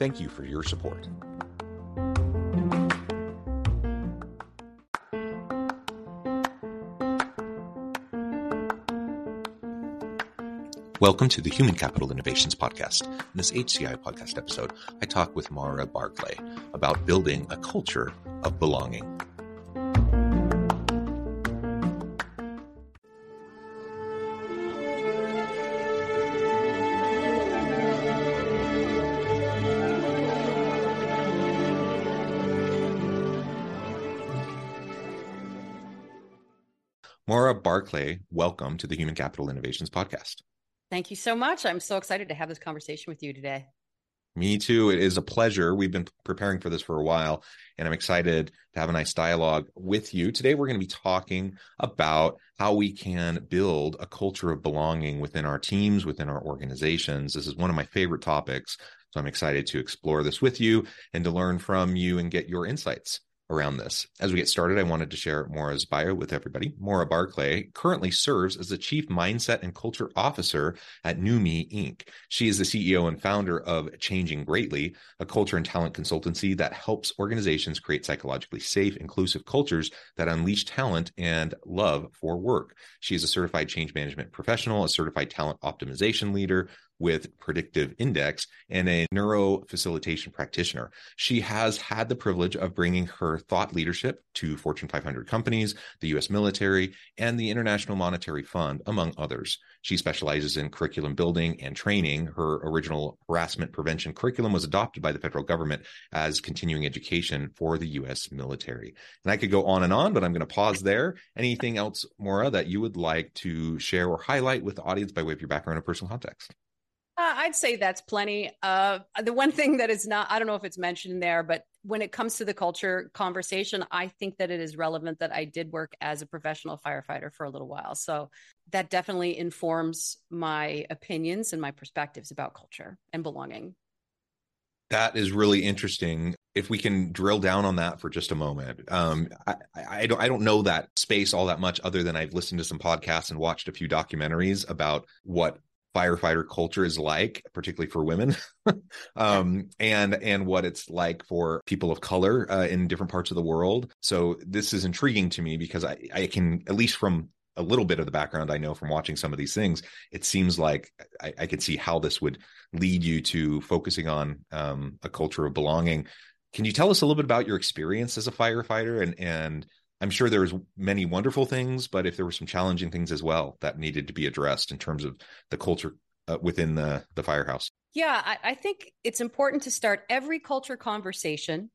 Thank you for your support. Welcome to the Human Capital Innovations Podcast. In this HCI podcast episode, I talk with Maura Barclay about building a culture of belonging. Welcome to the Human Capital Innovations Podcast. Thank you so much. I'm so excited to have this conversation with you today. Me too. It is a pleasure. We've been preparing for this for a while, and I'm excited to have a nice dialogue with you. Today, we're going to be talking about how we can build a culture of belonging within our teams, within our organizations. This is one of my favorite topics. So I'm excited to explore this with you and to learn from you and get your insights around this. As we get started, I wanted to share Maura's bio with everybody. Maura Barclay currently serves as the Chief Mindset and Culture Officer at nuMee Inc. She is the CEO and founder of Changing Greatly, a culture and talent consultancy that helps organizations create psychologically safe, inclusive cultures that unleash talent and love for work. She is a certified change management professional, a certified talent optimization leader, with Predictive Index and a neurofacilitation practitioner. She has had the privilege of bringing her thought leadership to Fortune 500 companies, the US military, and the International Monetary Fund, among others. She specializes in curriculum building and training. Her original harassment prevention curriculum was adopted by the federal government as continuing education for the US military. And I could go on and on, but I'm going to pause there. Anything else, Maura, that you would like to share or highlight with the audience by way of your background and personal context? Uh, I'd say that's plenty. Uh, the one thing that is not, I don't know if it's mentioned there, but when it comes to the culture conversation, I think that it is relevant that I did work as a professional firefighter for a little while. So that definitely informs my opinions and my perspectives about culture and belonging. That is really interesting. If we can drill down on that for just a moment, um, I, I, don't I don't know that space all that much, other than I've listened to some podcasts and watched a few documentaries about what firefighter culture is like, particularly for women, um, and and what it's like for people of color uh, in different parts of the world. So this is intriguing to me because I, I can at least from a little bit of the background I know from watching some of these things, it seems like I, I could see how this would lead you to focusing on um, a culture of belonging. Can you tell us a little bit about your experience as a firefighter and and I'm sure there was many wonderful things, but if there were some challenging things as well that needed to be addressed in terms of the culture uh, within the the firehouse. Yeah, I, I, think it's important to start every culture conversation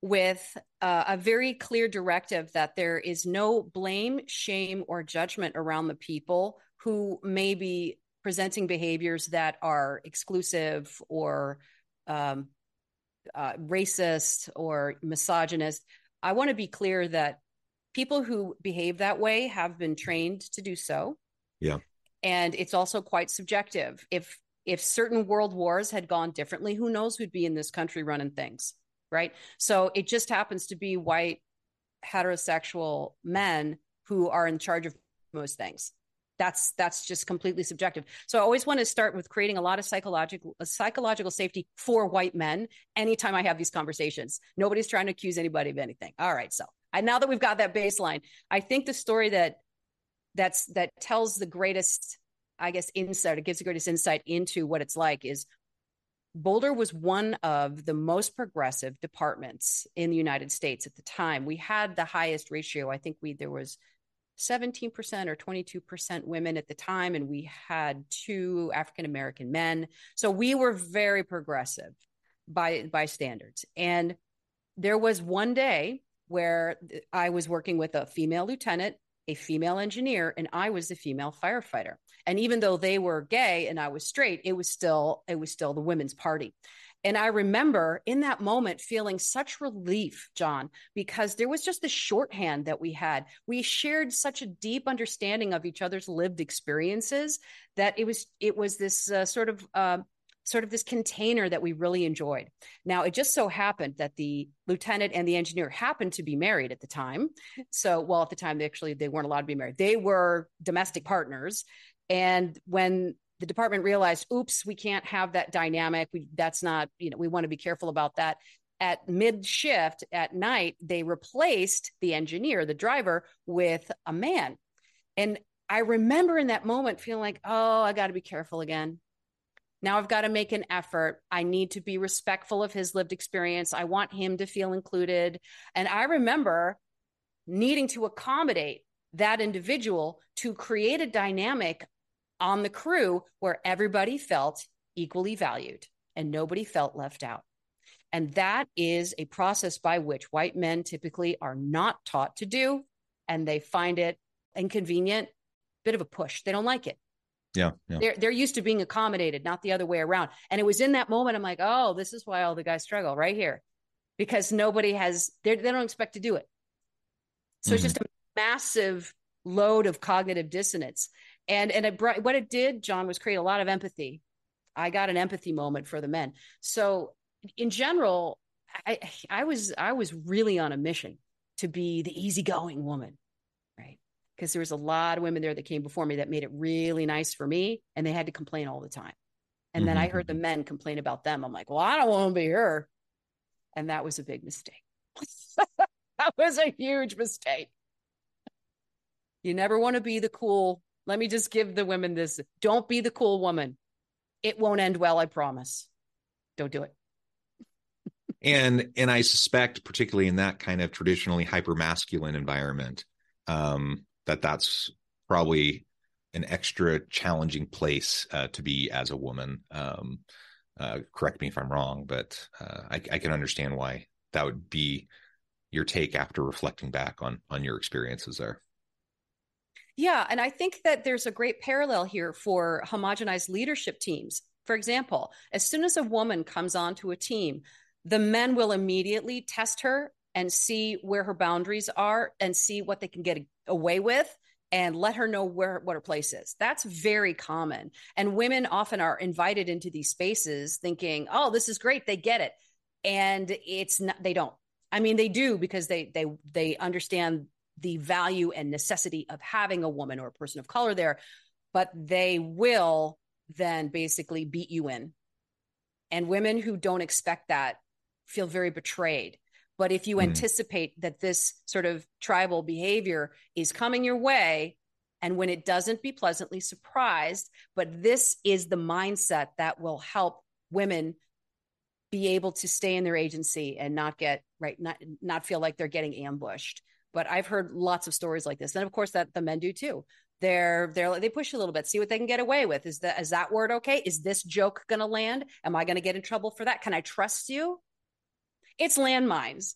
with uh, a very clear directive that there is no blame, shame, or judgment around the people who may be presenting behaviors that are exclusive or um, uh, racist or misogynist. I want to be clear that people who behave that way have been trained to do so. Yeah. And it's also quite subjective. If if certain world wars had gone differently, who knows who'd be in this country running things, right? So it just happens to be white heterosexual men who are in charge of most things that's that's just completely subjective so i always want to start with creating a lot of psychological psychological safety for white men anytime i have these conversations nobody's trying to accuse anybody of anything all right so and now that we've got that baseline, I think the story that that's that tells the greatest, I guess, insight, it gives the greatest insight into what it's like is Boulder was one of the most progressive departments in the United States at the time. We had the highest ratio. I think we there was 17% or 22% women at the time, and we had two African American men. So we were very progressive by by standards. And there was one day where I was working with a female lieutenant, a female engineer, and I was the female firefighter. And even though they were gay and i was straight it was still it was still the women's party. And i remember in that moment feeling such relief john because there was just the shorthand that we had. We shared such a deep understanding of each other's lived experiences that it was it was this uh, sort of uh, sort of this container that we really enjoyed. Now, it just so happened that the lieutenant and the engineer happened to be married at the time. So, well, at the time, they actually they weren't allowed to be married. They were domestic partners, and when the department realized, oops, we can't have that dynamic. We, that's not, you know, we want to be careful about that. At mid shift at night, they replaced the engineer, the driver, with a man. And I remember in that moment feeling like, oh, I got to be careful again. Now I've got to make an effort. I need to be respectful of his lived experience. I want him to feel included. And I remember needing to accommodate that individual to create a dynamic on the crew where everybody felt equally valued and nobody felt left out. And that is a process by which white men typically are not taught to do, and they find it inconvenient, bit of a push. They don't like it. Yeah, yeah. They're they're used to being accommodated, not the other way around. And it was in that moment I'm like, oh, this is why all the guys struggle right here, because nobody has they they don't expect to do it. So mm-hmm. it's just a massive load of cognitive dissonance and and it brought what it did john was create a lot of empathy i got an empathy moment for the men so in general i i was i was really on a mission to be the easygoing woman because there was a lot of women there that came before me that made it really nice for me and they had to complain all the time and mm-hmm. then i heard the mm-hmm. men complain about them i'm like well i don't want to be here and that was a big mistake that was a huge mistake you never want to be the cool let me just give the women this don't be the cool woman. It won't end well, I promise. Don't do it. and and I suspect, particularly in that kind of traditionally hyper masculine environment, um, that that's probably an extra challenging place uh, to be as a woman. Um, uh, correct me if I'm wrong, but uh, I, I, can understand why that would be your take after reflecting back on on your experiences there. Yeah. And I think that there's a great parallel here for homogenized leadership teams. For example, as soon as a woman comes onto a team, the men will immediately test her and see where her boundaries are and see what they can get away with and let her know where what her place is. That's very common. And women often are invited into these spaces thinking, "Oh, this is great. They get it." And it's not they don't. I mean, they do because they they they understand the value and necessity of having a woman or a person of color there, but they will then basically beat you in. And women who don't expect that feel very betrayed. But if you mm. anticipate that this sort of tribal behavior is coming your way, and when it doesn't, be pleasantly surprised. But this is the mindset that will help women be able to stay in their agency and not get right, not not feel like they're getting ambushed but I've heard lots of stories like this. And of course that the men do too. They're they're they push a little bit, see what they can get away with. Is that is that word okay? Is this joke gonna land? Am I gonna get in trouble for that? Can I trust you? It's landmines.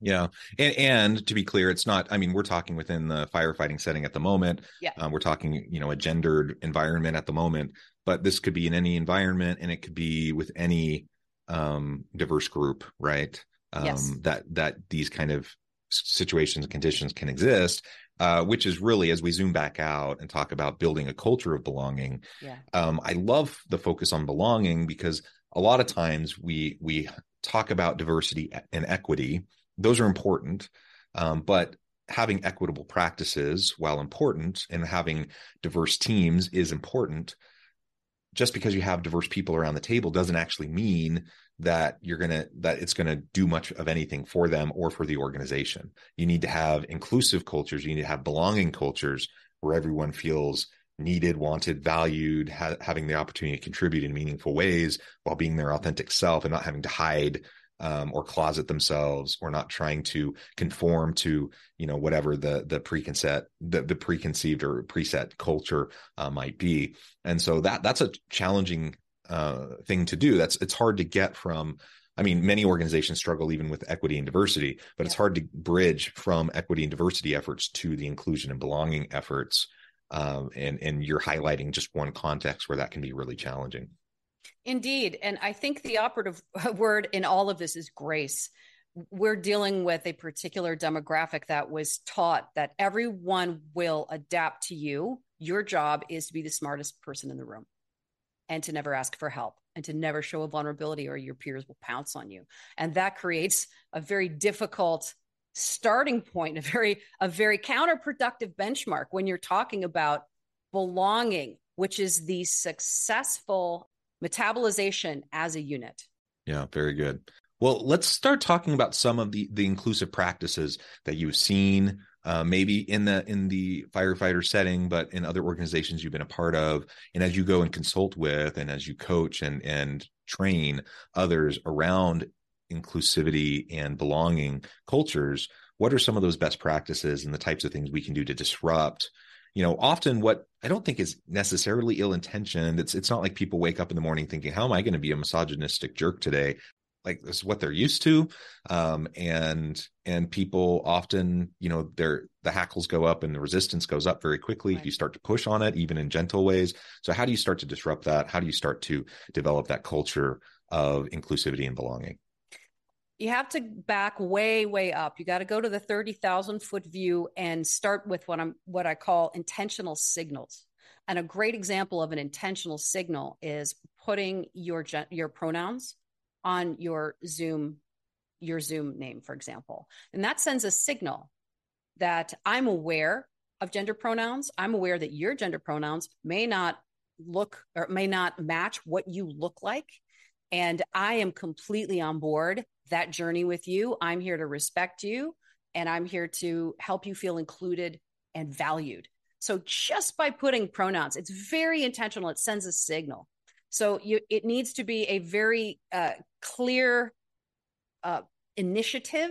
Yeah, and and to be clear, it's not. I mean, we're talking within the firefighting setting at the moment. Yeah, um, we're talking, you know, a gendered environment at the moment, but this could be in any environment, and it could be with any um, diverse group, right? Um, yes. That that these kind of situations and conditions can exist, uh, which is really as we zoom back out and talk about building a culture of belonging. Yeah. Um, I love the focus on belonging because a lot of times we we talk about diversity and equity those are important. Um, but having equitable practices, while important, and having diverse teams is important. Just because you have diverse people around the table doesn't actually mean that you're going to that it's going to do much of anything for them or for the organization. You need to have inclusive cultures. You need to have belonging cultures where everyone feels needed wanted valued ha- having the opportunity to contribute in meaningful ways while being their authentic self and not having to hide um, or closet themselves or not trying to conform to you know whatever the the preconceived the, the preconceived or preset culture uh, might be and so that that's a challenging uh, thing to do that's it's hard to get from I mean, many organizations struggle even with equity and diversity, but it's hard to bridge from equity and diversity efforts to the inclusion and belonging efforts. Um, and and you're highlighting just one context where that can be really challenging. Indeed. And I think the operative word in all of this is grace. We're dealing with a particular demographic that was taught that everyone will adapt to you. Your job is to be the smartest person in the room and to never ask for help and to never show a vulnerability or your peers will pounce on you. And that creates a very difficult starting point, a very a very counterproductive benchmark when you're talking about belonging, which is the successful metabolization as a unit. Yeah, very good. Well, let's start talking about some of the the inclusive practices that you've seen, uh, maybe in the in the firefighter setting, but in other organizations you've been a part of, and as you go and consult with, and as you coach and and train others around inclusivity and belonging cultures. What are some of those best practices and the types of things we can do to disrupt you know often what i don't think is necessarily ill intentioned. It's it's not like people wake up in the morning thinking how am i going to be a misogynistic jerk today? Like this is what they're used to. Um, and and people often you know their the hackles go up and the resistance goes up very quickly right. if you start to push on it even in gentle ways. So how do you start to disrupt that? How do you start to develop that culture of inclusivity and belonging you have to back way way up. You got to go to the 30,000 foot view and start with what I'm what I call intentional signals. And a great example of an intentional signal is putting your your pronouns on your zoom your zoom name for example. And that sends a signal that I'm aware of gender pronouns. I'm aware that your gender pronouns may not look or may not match what you look like. And I am completely on board that journey with you. I'm here to respect you and I'm here to help you feel included and valued. So just by putting pronouns, it's very intentional. It sends a signal. So you, it needs to be a very uh, clear uh, initiative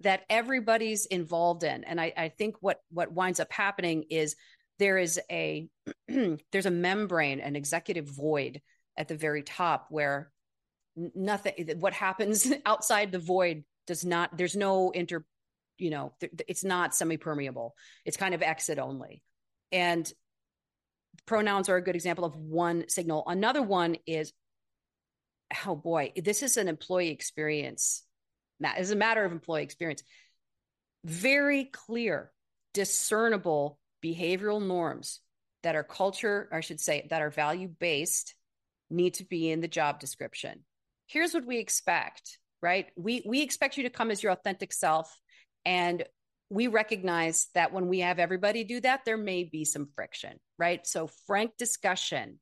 that everybody's involved in. And I, I think what what winds up happening is there is a there's a membrane, an executive void at the very top where nothing what happens outside the void does not there's no inter you know it's not semi-permeable. It's kind of exit only. And pronouns are a good example of one signal. Another one is oh boy this is an employee experience is a matter of employee experience. Very clear discernible behavioral norms that are culture i should say that are value based need to be in the job description here's what we expect, right? We we expect you to come as your authentic self and we recognize that when we have everybody do that there may be some friction, right? So frank discussion,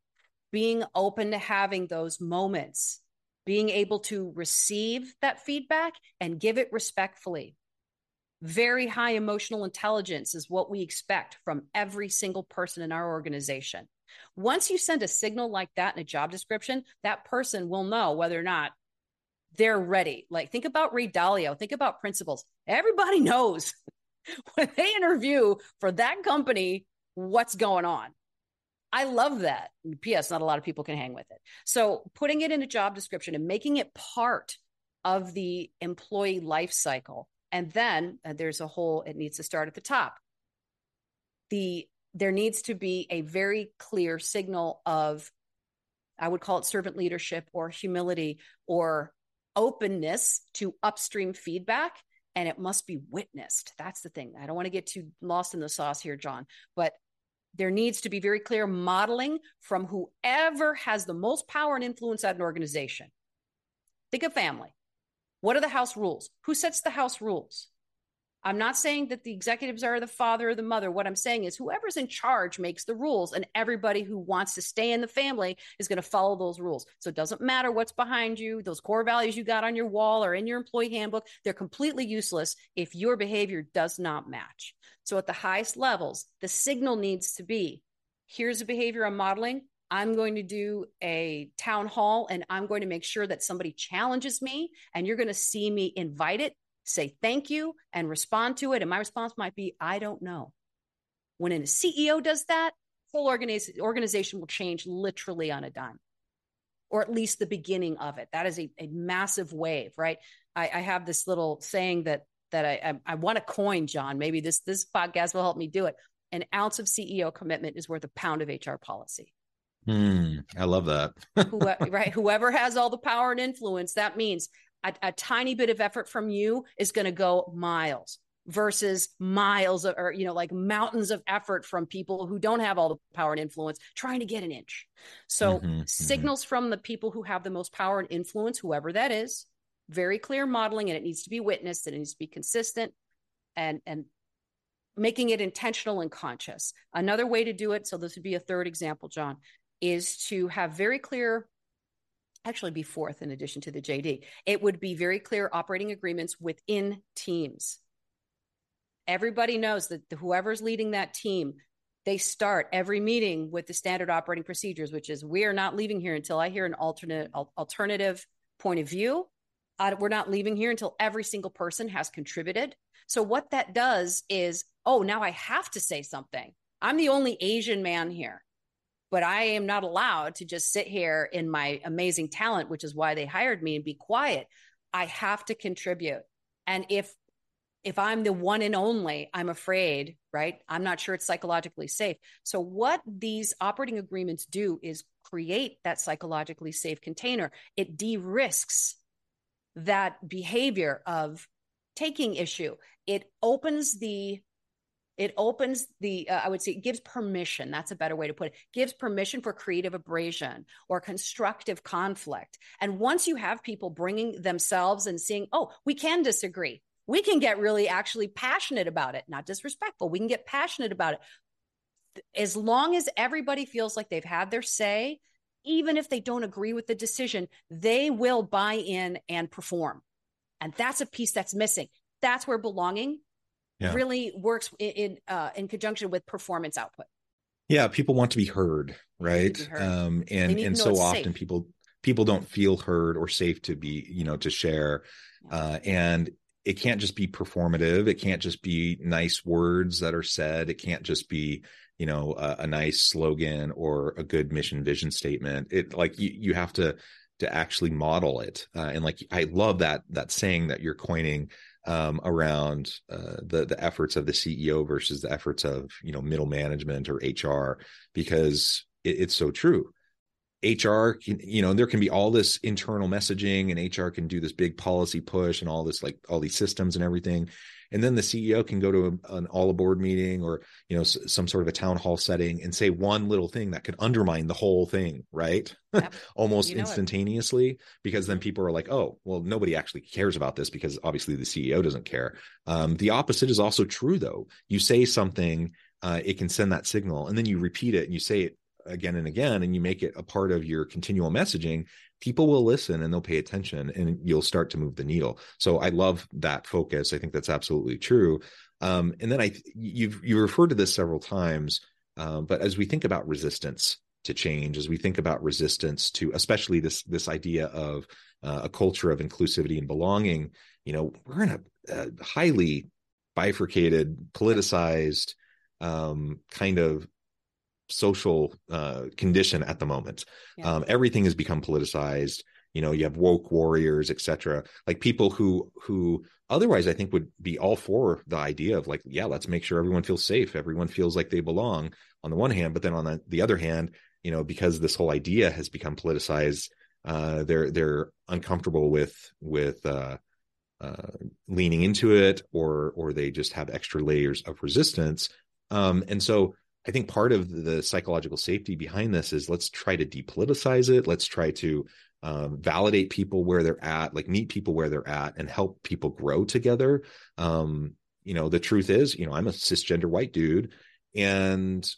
being open to having those moments, being able to receive that feedback and give it respectfully. Very high emotional intelligence is what we expect from every single person in our organization. Once you send a signal like that in a job description, that person will know whether or not they're ready. Like think about Ray Dalio, think about principles. Everybody knows when they interview for that company what's going on. I love that. P.S. Not a lot of people can hang with it. So putting it in a job description and making it part of the employee life cycle. And then uh, there's a whole, it needs to start at the top. The there needs to be a very clear signal of i would call it servant leadership or humility or openness to upstream feedback and it must be witnessed. That's the thing. I don't want to get too lost in the sauce here john but there needs to be very clear modeling from whoever has the most power and influence at an organization. Think of family. What are the house rules? Who sets the house rules I'm not saying that the executives are the father or the mother. What I'm saying is whoever's in charge makes the rules, and everybody who wants to stay in the family is going to follow those rules. So it doesn't matter what's behind you, those core values you got on your wall or in your employee handbook, they're completely useless if your behavior does not match. So at the highest levels, the signal needs to be here's a behavior I'm modeling. I'm going to do a town hall and I'm going to make sure that somebody challenges me and you're going to see me invite it say thank you and respond to it. And my response might be, I don't know. When a CEO does that, whole organiz- organization will change literally on a dime, or at least the beginning of it. That is a, a massive wave, right? I, I have this little saying that that I, I, I want to coin, John. Maybe this this podcast will help me do it. An ounce of CEO commitment is worth a pound of HR policy. Hmm, I love that. right. Whoever has all the power and influence, that means a, a tiny bit of effort from you is going to go miles versus miles of, or you know like mountains of effort from people who don't have all the power and influence trying to get an inch so mm-hmm, mm-hmm. signals mm-hmm. from the people who have the most power and influence whoever that is very clear modeling and it needs to be witnessed and it needs to be consistent and and making it intentional and conscious another way to do it so this would be a third example john is to have very clear actually be fourth in addition to the JD. It would be very clear operating agreements within teams. Everybody knows that whoever's leading that team, they start every meeting with the standard operating procedures, which is we are not leaving here until I hear an alternate alternative point of view. Uh, we're not leaving here until every single person has contributed. So what that does is, oh, now I have to say something. I'm the only Asian man here but I am not allowed to just sit here in my amazing talent, which is why they hired me and be quiet. I have to contribute. And if if I'm the one and only, I'm afraid, right? I'm not sure it's psychologically safe. So what these operating agreements do is create that psychologically safe container. It de-risks that behavior of taking issue. It opens the it opens the uh, i would say it gives permission that's a better way to put it gives permission for creative abrasion or constructive conflict. And once you have people bringing themselves and seeing oh we can disagree. We can get really actually passionate about it not disrespectful we can get passionate about it. As long as everybody feels like they've had their say even if they don't agree with the decision they will buy in and perform. And that's a piece that's missing. That's where belonging yeah. really works in in, uh, in conjunction with performance output. Yeah, people want to be heard, right? Be heard. Um, and and so often safe. people people don't feel heard or safe to be, you know, to share. Yeah. Uh, and it can't just be performative. It can't just be nice words that are said. It can't just be, you know, a, a nice slogan or a good mission vision statement. It like you you have to to actually model it. Uh, and like I love that that saying that you're coining um, around uh, the the efforts of the CEO versus the efforts of you know middle management or HR because it, it's so true. HR can, you know, there can be all this internal messaging and HR can do this big policy push and all this like all these systems and everything. And then the ceo can go to a, an all aboard meeting or you know s- some sort of a town hall setting and say one little thing that could undermine the whole thing right? Yep. almost you know instantaneously it. because then people are like oh well nobody actually cares about this because obviously the ceo doesn't care. Um, the opposite is also true though. You say something uh, it can send that signal and then you repeat it and you say it again and again and you make it a part of your continual messaging people will listen and they'll pay attention and you'll start to move the needle. So i love that focus. I think that's absolutely true. Um, and then i you've you referred to this several times um, but as we think about resistance to change as we think about resistance to especially this this idea of uh, a culture of inclusivity and belonging you know we're in a, a highly bifurcated politicized um, kind of social uh, condition at the moment. Yeah. Um, everything has become politicized. You know, you have woke warriors, etc. Like people who who otherwise I think would be all for the idea of like, yeah, let's make sure everyone feels safe, everyone feels like they belong. On the one hand, but then on the, the other hand, you know, because this whole idea has become politicized, uh, they're they're uncomfortable with with uh, uh, leaning into it, or or they just have extra layers of resistance. Um, and so I think part of the psychological safety behind this is let's try to depoliticize it. Let's try to um, validate people where they're at, like meet people where they're at, and help people grow together. Um, you know, the truth is, you know, I'm a cisgender white dude and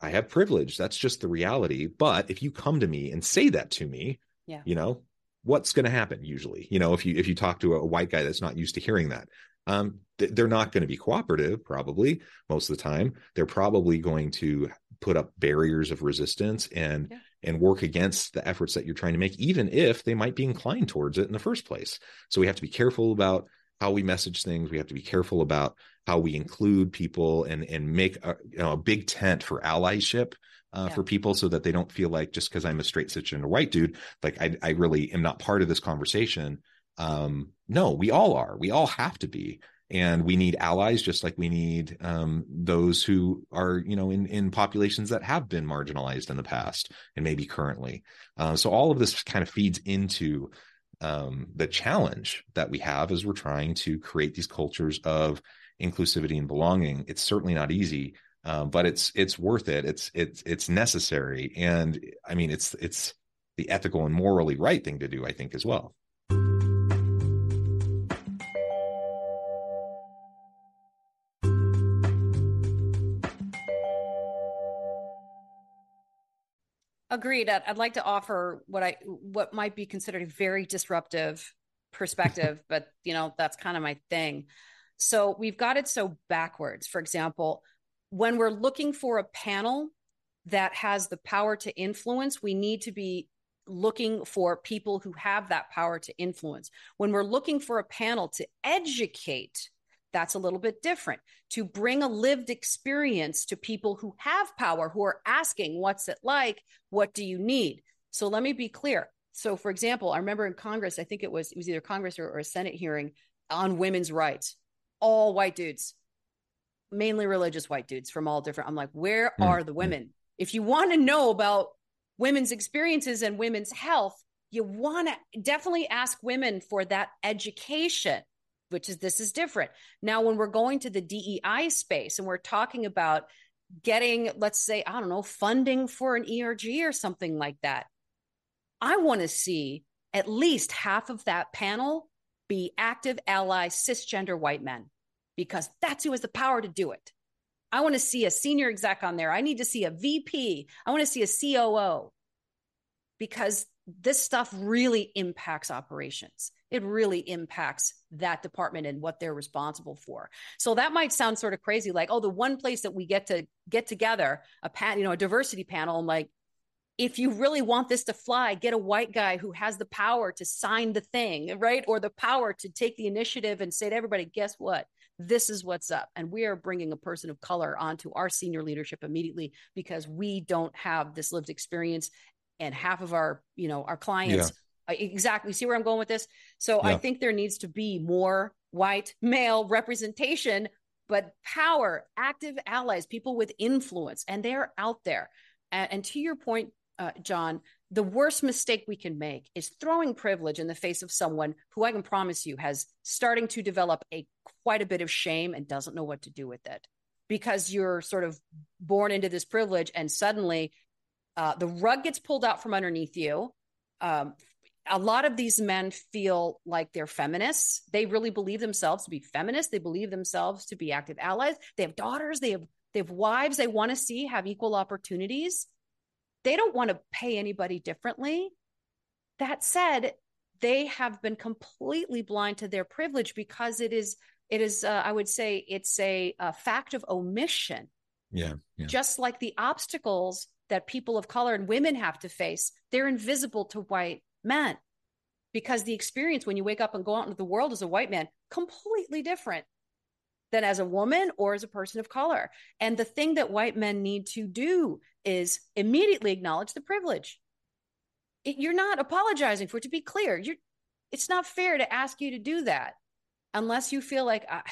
I have privilege. That's just the reality. But if you come to me and say that to me, Yeah. you know, what's going to happen usually? You know, if you if you talk to a, white guy that's not used to hearing that, um, they're not going to be cooperative. Probably most of the time, they're probably going to put up barriers of resistance and Yeah. and work against the efforts that you're trying to make, even if they might be inclined towards it in the first place. So we have to be careful about how we message things. We have to be careful about how we include people and and make a, you know, a big tent for allyship uh, Yeah. for people so that they don't feel like just because I'm a straight cisgender white dude, like I, I really am not part of this conversation. Um, no, we all are. We all have to be. And we need allies, just like we need um, those who are, you know, in in populations that have been marginalized in the past and maybe currently. Uh, so all of this kind of feeds into um, the challenge that we have as we're trying to create these cultures of inclusivity and belonging. It's certainly not easy, um, but it's it's worth it. It's it's it's necessary, and I mean it's it's the ethical and morally right thing to do. I think as well. Agreed. I'd, I'd like to offer what I what might be considered a very disruptive perspective, but you know that's kind of my thing. So we've got it so backwards. For example, when we're looking for a panel that has the power to influence, we need to be looking for people who have that power to influence. When we're looking for a panel to educate, that's a little bit different. To bring a lived experience to people who have power, who are asking, What's it like? What do you need? So let me be clear. So, for example, I remember in Congress, I think it was it was either Congress or, or a Senate hearing on women's rights, all white dudes, mainly religious white dudes from all different. I'm like, where Mm, are the women? If you want to know about women's experiences and women's health, you want to definitely ask women for that education, which is this is different. Now, when we're going to the DEI space and we're talking about getting, let's say, I don't know, funding for an ERG or something like that, I want to see at least half of that panel be active ally cisgender white men because that's who has the power to do it. I want to see a senior exec on there. I need to see a VP. I want to see a COO because this stuff really impacts operations. It really impacts that department and what they're responsible for. So that might sound sort of crazy like, oh, the one place that we get to get together, a pan, you know, a diversity panel, I'm like, if you really want this to fly, get a white guy who has the power to sign the thing, right? Or the power to take the initiative and say to everybody, guess what? This is what's up. And we are bringing a person of color onto our senior leadership immediately because we don't have this lived experience. And half of our, you know, our clients, uh, exactly. See where I'm going with this? So I think there needs to be more white male representation, but power, active allies, people with influence, and they're out there. And, and to your point, uh, John, the worst mistake we can make is throwing privilege in the face of someone who I can promise you has starting to develop a quite a bit of shame and doesn't know what to do with it because you're sort of born into this privilege and suddenly uh, the rug gets pulled out from underneath you. Um, a lot of these men feel like they're feminists. They really believe themselves to be feminists. They believe themselves to be active allies. They have daughters. They have they have wives. They want to see have equal opportunities. They don't want to pay anybody differently. That said, they have been completely blind to their privilege because it is it is uh, I would say it's a, a fact of omission Yeah. Yeah. just like the obstacles that people of color and women have to face, they're invisible to white men because the experience when you wake up and go out into the world as a white man completely different than as a woman or as a person of color. And the thing that white men need to do is immediately acknowledge the privilege. It- you're not apologizing for it to be clear. You're it's not fair to ask you to do that unless you feel like I,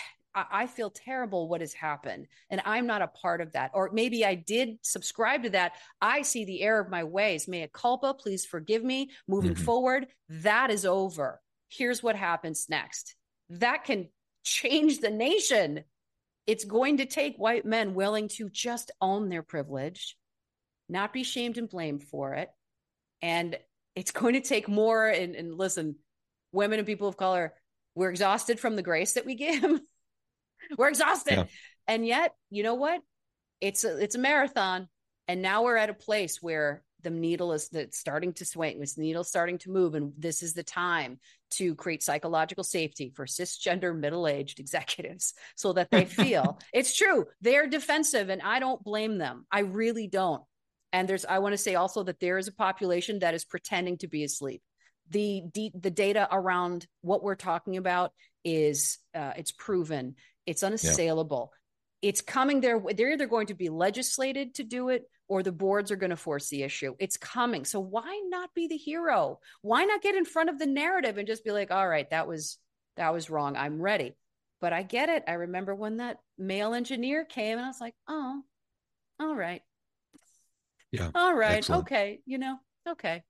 I feel terrible what has happened and I'm not a part of that. Or maybe I did subscribe to that. I see the error of my ways. Mea culpa, please forgive me. Moving Mhm. forward, that is over. Here's what happens next. That can change the nation. It's going to take white men willing to just own their privilege, not be shamed and blamed for it. And it's going to take more. And, and listen, women and people of color, we're exhausted from the grace that we give. we're exhausted. Yeah. And yet, you know what? It's a it's a marathon. And now we're at a place where the needle is that's starting to swing, this needle starting to move, and this is the time to create psychological safety for cisgender middle-aged executives so that they feel it's true they're defensive, and I don't blame them. I really don't. And there's I want to say also that there is a population that is pretending to be asleep. The the data around what we're talking about is uh, it's proven, it's unassailable. Yeah. It's coming there. They're either going to be legislated to do it or the boards are going to force the issue. It's coming. So why not be the hero? Why not get in front of the narrative and just be like, all right, that was that was wrong. I'm ready. But I get it. I remember when that male engineer came and I was like, oh, all right. Yeah. All right. Excellent. Okay. You know, okay.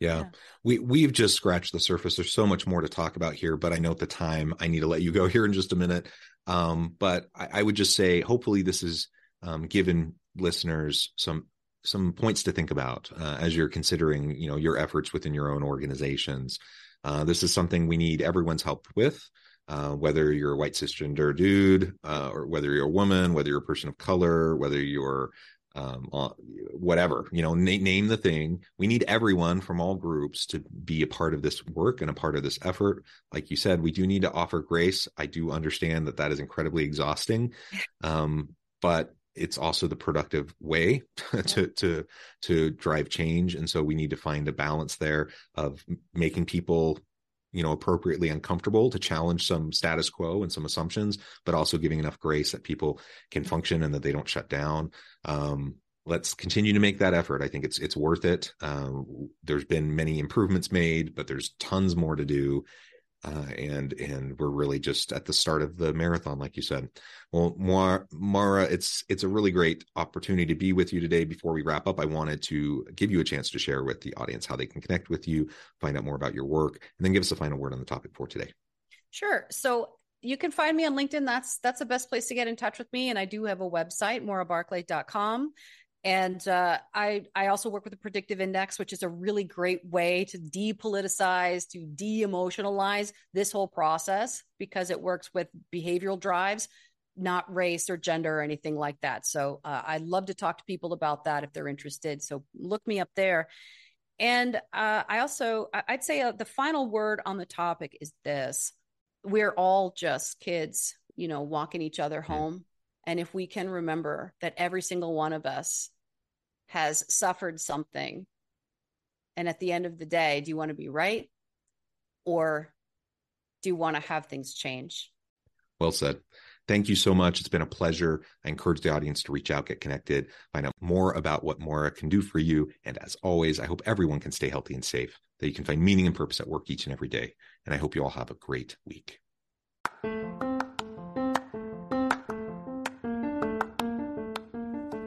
Yeah. yeah. We we've just scratched the surface. There's so much more to talk about here, but I know at the time I need to let you go here in just a minute. Um, but I, I would just say hopefully this is um, given listeners some some points to think about uh, as you're considering you know your efforts within your own organizations uh, this is something we need everyone's help with uh, whether you're a white cisgender dude uh, or whether you're a woman whether you're a person of color whether you're um, whatever you know na- name the thing. We need everyone from all groups to be a part of this work and a part of this effort. Like you said we do need to offer grace. I do understand that that is incredibly exhausting um, but it's also the productive way to to to drive change. And so we need to find a balance there of making people you know appropriately uncomfortable to challenge some status quo and some assumptions but also giving enough grace that people can function and that they don't shut down. Um, let's continue to make that effort. I think it's it's worth it. Um, there's been many improvements made but there's tons more to do uh, and and we're really just at the start of the marathon, like you said. Well, Maura, it's it's a really great opportunity to be with you today. Before we wrap up, I wanted to give you a chance to share with the audience how they can connect with you, find out more about your work, and then give us a final word on the topic for today. Sure. So you can find me on LinkedIn. That's that's the best place to get in touch with me. And I do have a website, maurabarclay.com. And uh, I I also work with the predictive index, which is a really great way to depoliticize, to de-emotionalize this whole process because it works with behavioral drives, not race or gender or anything like that. So uh, I'd love to talk to people about that if they're interested. So look me up there. And uh, I also I'd say uh, the final word on the topic is this: we're all just kids, you know, walking each other home. And if we can remember that every single one of us has suffered something. And at the end of the day, do you want to be right? Or do you want to have things change? Well said. Thank you so much. It's been a pleasure. I encourage the audience to reach out, get connected, find out more about what Maura can do for you. And as always, I hope everyone can stay healthy and safe, that you can find meaning and purpose at work each and every day. And I hope you all have a great week.